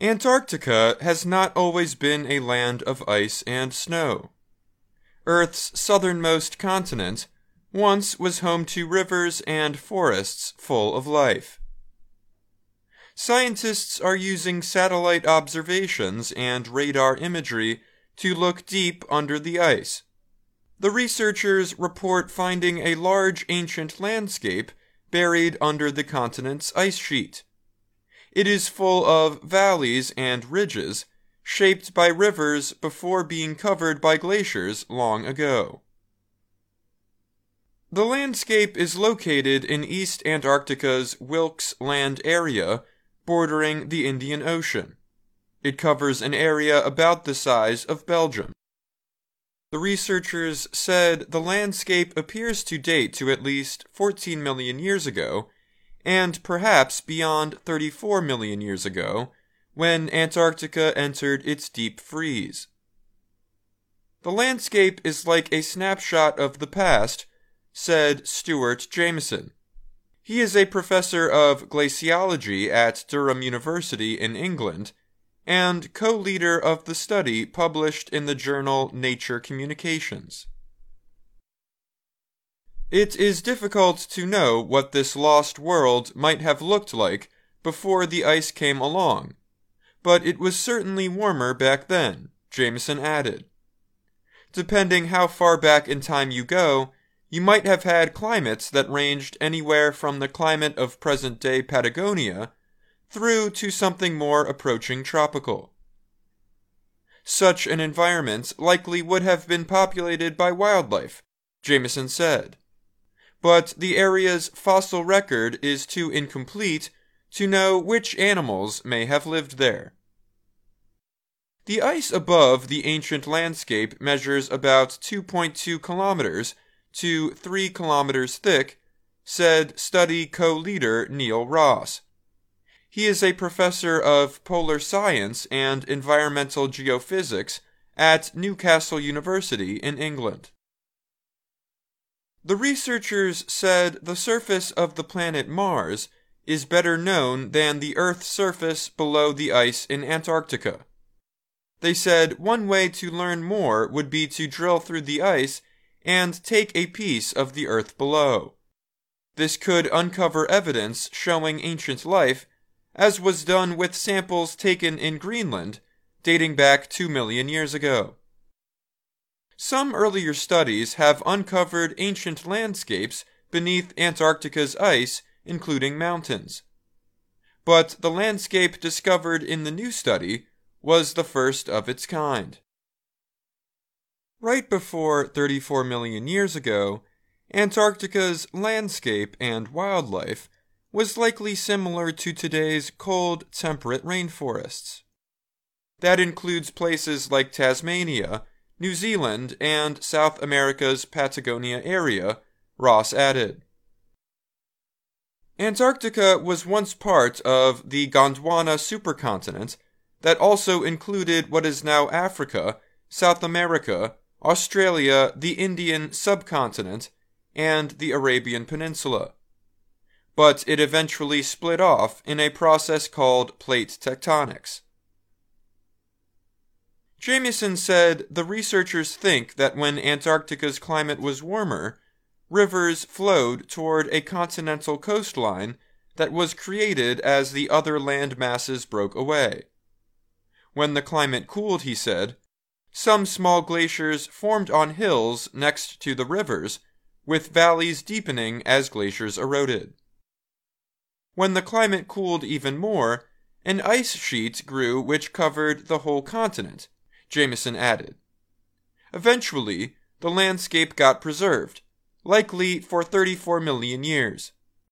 Antarctica has not always been a land of ice and snow. Earth's southernmost continent once was home to rivers and forests full of life. Scientists are using satellite observations and radar imagery to look deep under the ice. The researchers report finding a large ancient landscape buried under the continent's ice sheet. It is full of valleys and ridges shaped by rivers before being covered by glaciers long ago. The landscape is located in East Antarctica's Wilkes Land area bordering the Indian Ocean. It covers an area about the size of Belgium. The researchers said the landscape appears to date to at least 14 million years ago, and perhaps beyond 34 million years ago, when Antarctica entered its deep freeze. The landscape is like a snapshot of the past, said Stewart Jamieson. He is a professor of glaciology at Durham University in England and co leader of the study published in the journal Nature Communications. It is difficult to know what this lost world might have looked like before the ice came along, but it was certainly warmer back then, Jamieson added. Depending how far back in time you go, you might have had climates that ranged anywhere from the climate of present day Patagonia through to something more approaching tropical. Such an environment likely would have been populated by wildlife, Jamieson said. But the area's fossil record is too incomplete to know which animals may have lived there. The ice above the ancient landscape measures about 2.2 kilometers to 3 kilometers thick, said study co leader Neil Ross. He is a professor of polar science and environmental geophysics at Newcastle University in England. The researchers said the surface of the planet Mars is better known than the Earth's surface below the ice in Antarctica. They said one way to learn more would be to drill through the ice and take a piece of the earth below. This could uncover evidence showing ancient life, as was done with samples taken in Greenland dating back 2 million years ago. Some earlier studies have uncovered ancient landscapes beneath Antarctica's ice, including mountains. But the landscape discovered in the new study was the first of its kind. Right before 34 million years ago, Antarctica's landscape and wildlife was likely similar to today's cold, temperate rainforests. That includes places like Tasmania, New Zealand, and South America's Patagonia area, Ross added. Antarctica was once part of the Gondwana supercontinent that also included what is now Africa, South America, Australia, the Indian subcontinent, and the Arabian Peninsula. But it eventually split off in a process called plate tectonics. Jamieson said the researchers think that when Antarctica's climate was warmer, rivers flowed toward a continental coastline that was created as the other land masses broke away. When the climate cooled, he said, some small glaciers formed on hills next to the rivers, with valleys deepening as glaciers eroded. When the climate cooled even more, an ice sheet grew which covered the whole continent, Jamieson added. Eventually, the landscape got preserved, likely for 34 million years.